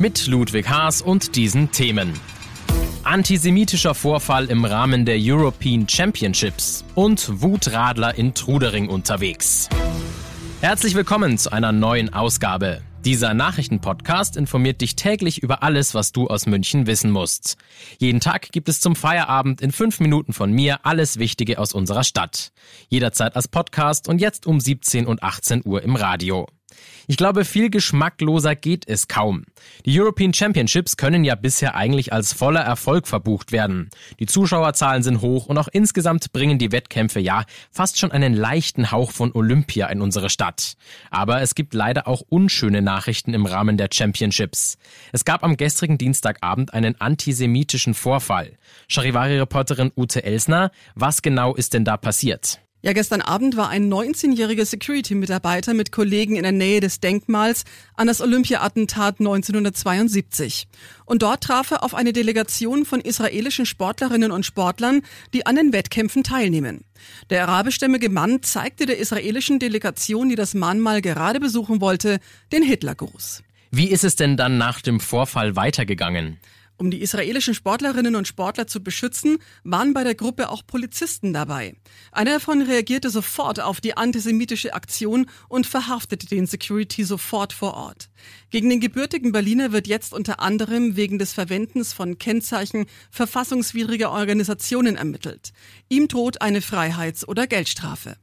Mit Ludwig Haas und diesen Themen. Antisemitischer Vorfall im Rahmen der European Championships und Wutradler in Trudering unterwegs. Herzlich willkommen zu einer neuen Ausgabe. Dieser Nachrichtenpodcast informiert dich täglich über alles, was du aus München wissen musst. Jeden Tag gibt es zum Feierabend in fünf Minuten von mir alles Wichtige aus unserer Stadt. Jederzeit als Podcast und jetzt um 17 und 18 Uhr im Radio. Ich glaube, viel geschmackloser geht es kaum. Die European Championships können ja bisher eigentlich als voller Erfolg verbucht werden. Die Zuschauerzahlen sind hoch und auch insgesamt bringen die Wettkämpfe ja fast schon einen leichten Hauch von Olympia in unsere Stadt. Aber es gibt leider auch unschöne Nachrichten im Rahmen der Championships. Es gab am gestrigen Dienstagabend einen antisemitischen Vorfall. Charivari-Reporterin Ute Elsner, was genau ist denn da passiert? Ja, gestern Abend war ein 19-jähriger Security-Mitarbeiter mit Kollegen in der Nähe des Denkmals an das Olympia-Attentat 1972. Und dort traf er auf eine Delegation von israelischen Sportlerinnen und Sportlern, die an den Wettkämpfen teilnehmen. Der arabischstämmige Mann zeigte der israelischen Delegation, die das Mahnmal gerade besuchen wollte, den Hitlergruß. Wie ist es denn dann nach dem Vorfall weitergegangen? Um die israelischen Sportlerinnen und Sportler zu beschützen, waren bei der Gruppe auch Polizisten dabei. Einer davon reagierte sofort auf die antisemitische Aktion und verhaftete den Security sofort vor Ort. Gegen den gebürtigen Berliner wird jetzt unter anderem wegen des Verwendens von Kennzeichen verfassungswidriger Organisationen ermittelt. Ihm droht eine Freiheits- oder Geldstrafe.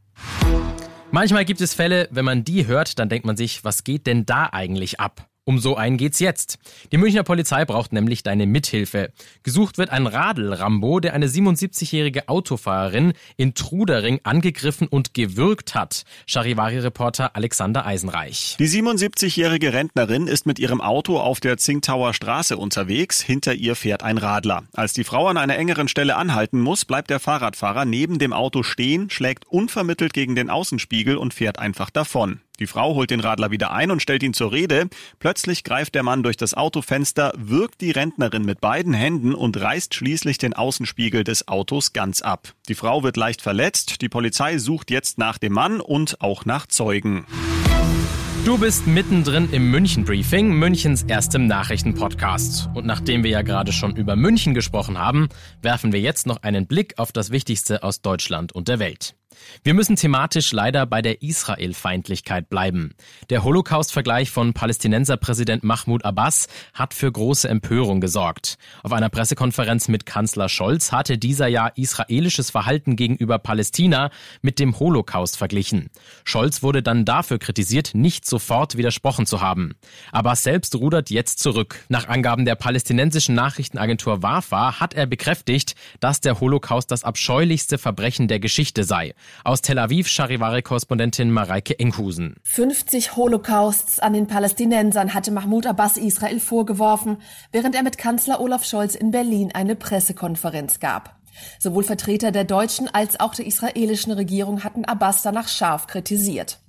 Manchmal gibt es Fälle, wenn man die hört, dann denkt man sich, was geht denn da eigentlich ab? Um so einen geht's jetzt. Die Münchner Polizei braucht nämlich deine Mithilfe. Gesucht wird ein Radl-Rambo, der eine 77-jährige Autofahrerin in Trudering angegriffen und gewürgt hat. Charivari-Reporter Alexander Eisenreich. Die 77-jährige Rentnerin ist mit ihrem Auto auf der Zingtauer Straße unterwegs. Hinter ihr fährt ein Radler. Als die Frau an einer engeren Stelle anhalten muss, bleibt der Fahrradfahrer neben dem Auto stehen, schlägt unvermittelt gegen den Außenspiegel und fährt einfach davon. Die Frau holt den Radler wieder ein und stellt ihn zur Rede. Plötzlich greift der Mann durch das Autofenster, wirkt die Rentnerin mit beiden Händen und reißt schließlich den Außenspiegel des Autos ganz ab. Die Frau wird leicht verletzt. Die Polizei sucht jetzt nach dem Mann und auch nach Zeugen. Du bist mittendrin im München Briefing, Münchens erstem Nachrichtenpodcast. Und nachdem wir ja gerade schon über München gesprochen haben, werfen wir jetzt noch einen Blick auf das Wichtigste aus Deutschland und der Welt. Wir müssen thematisch leider bei der Israel-Feindlichkeit bleiben. Der Holocaust-Vergleich von Palästinenserpräsident Mahmoud Abbas hat für große Empörung gesorgt. Auf einer Pressekonferenz mit Kanzler Scholz hatte dieser ja israelisches Verhalten gegenüber Palästina mit dem Holocaust verglichen. Scholz wurde dann dafür kritisiert, nicht sofort widersprochen zu haben. Abbas selbst rudert jetzt zurück. Nach Angaben der palästinensischen Nachrichtenagentur WAFA hat er bekräftigt, dass der Holocaust das abscheulichste Verbrechen der Geschichte sei. Aus Tel Aviv Charivari-Korrespondentin Mareike Enghusen. 50 Holocausts an den Palästinensern hatte Mahmoud Abbas Israel vorgeworfen, während er mit Kanzler Olaf Scholz in Berlin eine Pressekonferenz gab. Sowohl Vertreter der deutschen als auch der israelischen Regierung hatten Abbas danach scharf kritisiert.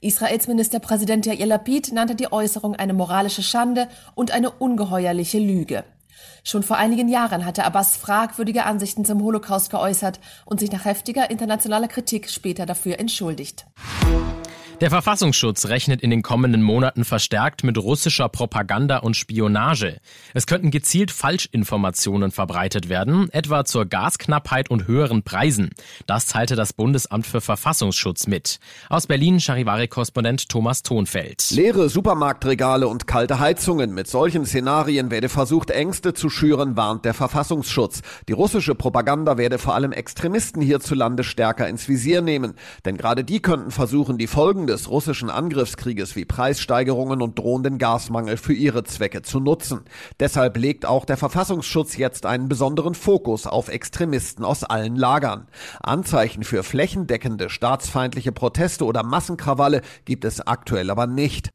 Israels Ministerpräsident Yair Lapid nannte die Äußerung eine moralische Schande und eine ungeheuerliche Lüge. Schon vor einigen Jahren hatte Abbas fragwürdige Ansichten zum Holocaust geäußert und sich nach heftiger internationaler Kritik später dafür entschuldigt. Der Verfassungsschutz rechnet in den kommenden Monaten verstärkt mit russischer Propaganda und Spionage. Es könnten gezielt Falschinformationen verbreitet werden, etwa zur Gasknappheit und höheren Preisen. Das teilte das Bundesamt für Verfassungsschutz mit. Aus Berlin Charivari-Korrespondent Thomas Thonfeld. Leere Supermarktregale und kalte Heizungen. Mit solchen Szenarien werde versucht, Ängste zu schüren, warnt der Verfassungsschutz. Die russische Propaganda werde vor allem Extremisten hierzulande stärker ins Visier nehmen. Denn gerade die könnten versuchen, die Folgen des russischen Angriffskrieges wie Preissteigerungen und drohenden Gasmangel für ihre Zwecke zu nutzen. Deshalb legt auch der Verfassungsschutz jetzt einen besonderen Fokus auf Extremisten aus allen Lagern. Anzeichen für flächendeckende staatsfeindliche Proteste oder Massenkrawalle gibt es aktuell aber nicht.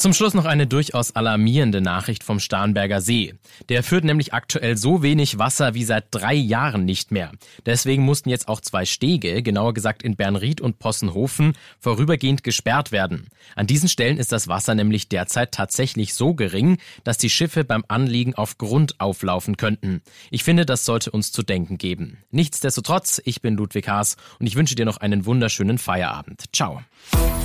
Zum Schluss noch eine durchaus alarmierende Nachricht vom Starnberger See. Der führt nämlich aktuell so wenig Wasser wie seit drei Jahren nicht mehr. Deswegen mussten jetzt auch zwei Stege, genauer gesagt in Bernried und Possenhofen, vorübergehend gesperrt werden. An diesen Stellen ist das Wasser nämlich derzeit tatsächlich so gering, dass die Schiffe beim Anliegen auf Grund auflaufen könnten. Ich finde, das sollte uns zu denken geben. Nichtsdestotrotz, ich bin Ludwig Haas und ich wünsche dir noch einen wunderschönen Feierabend. Ciao.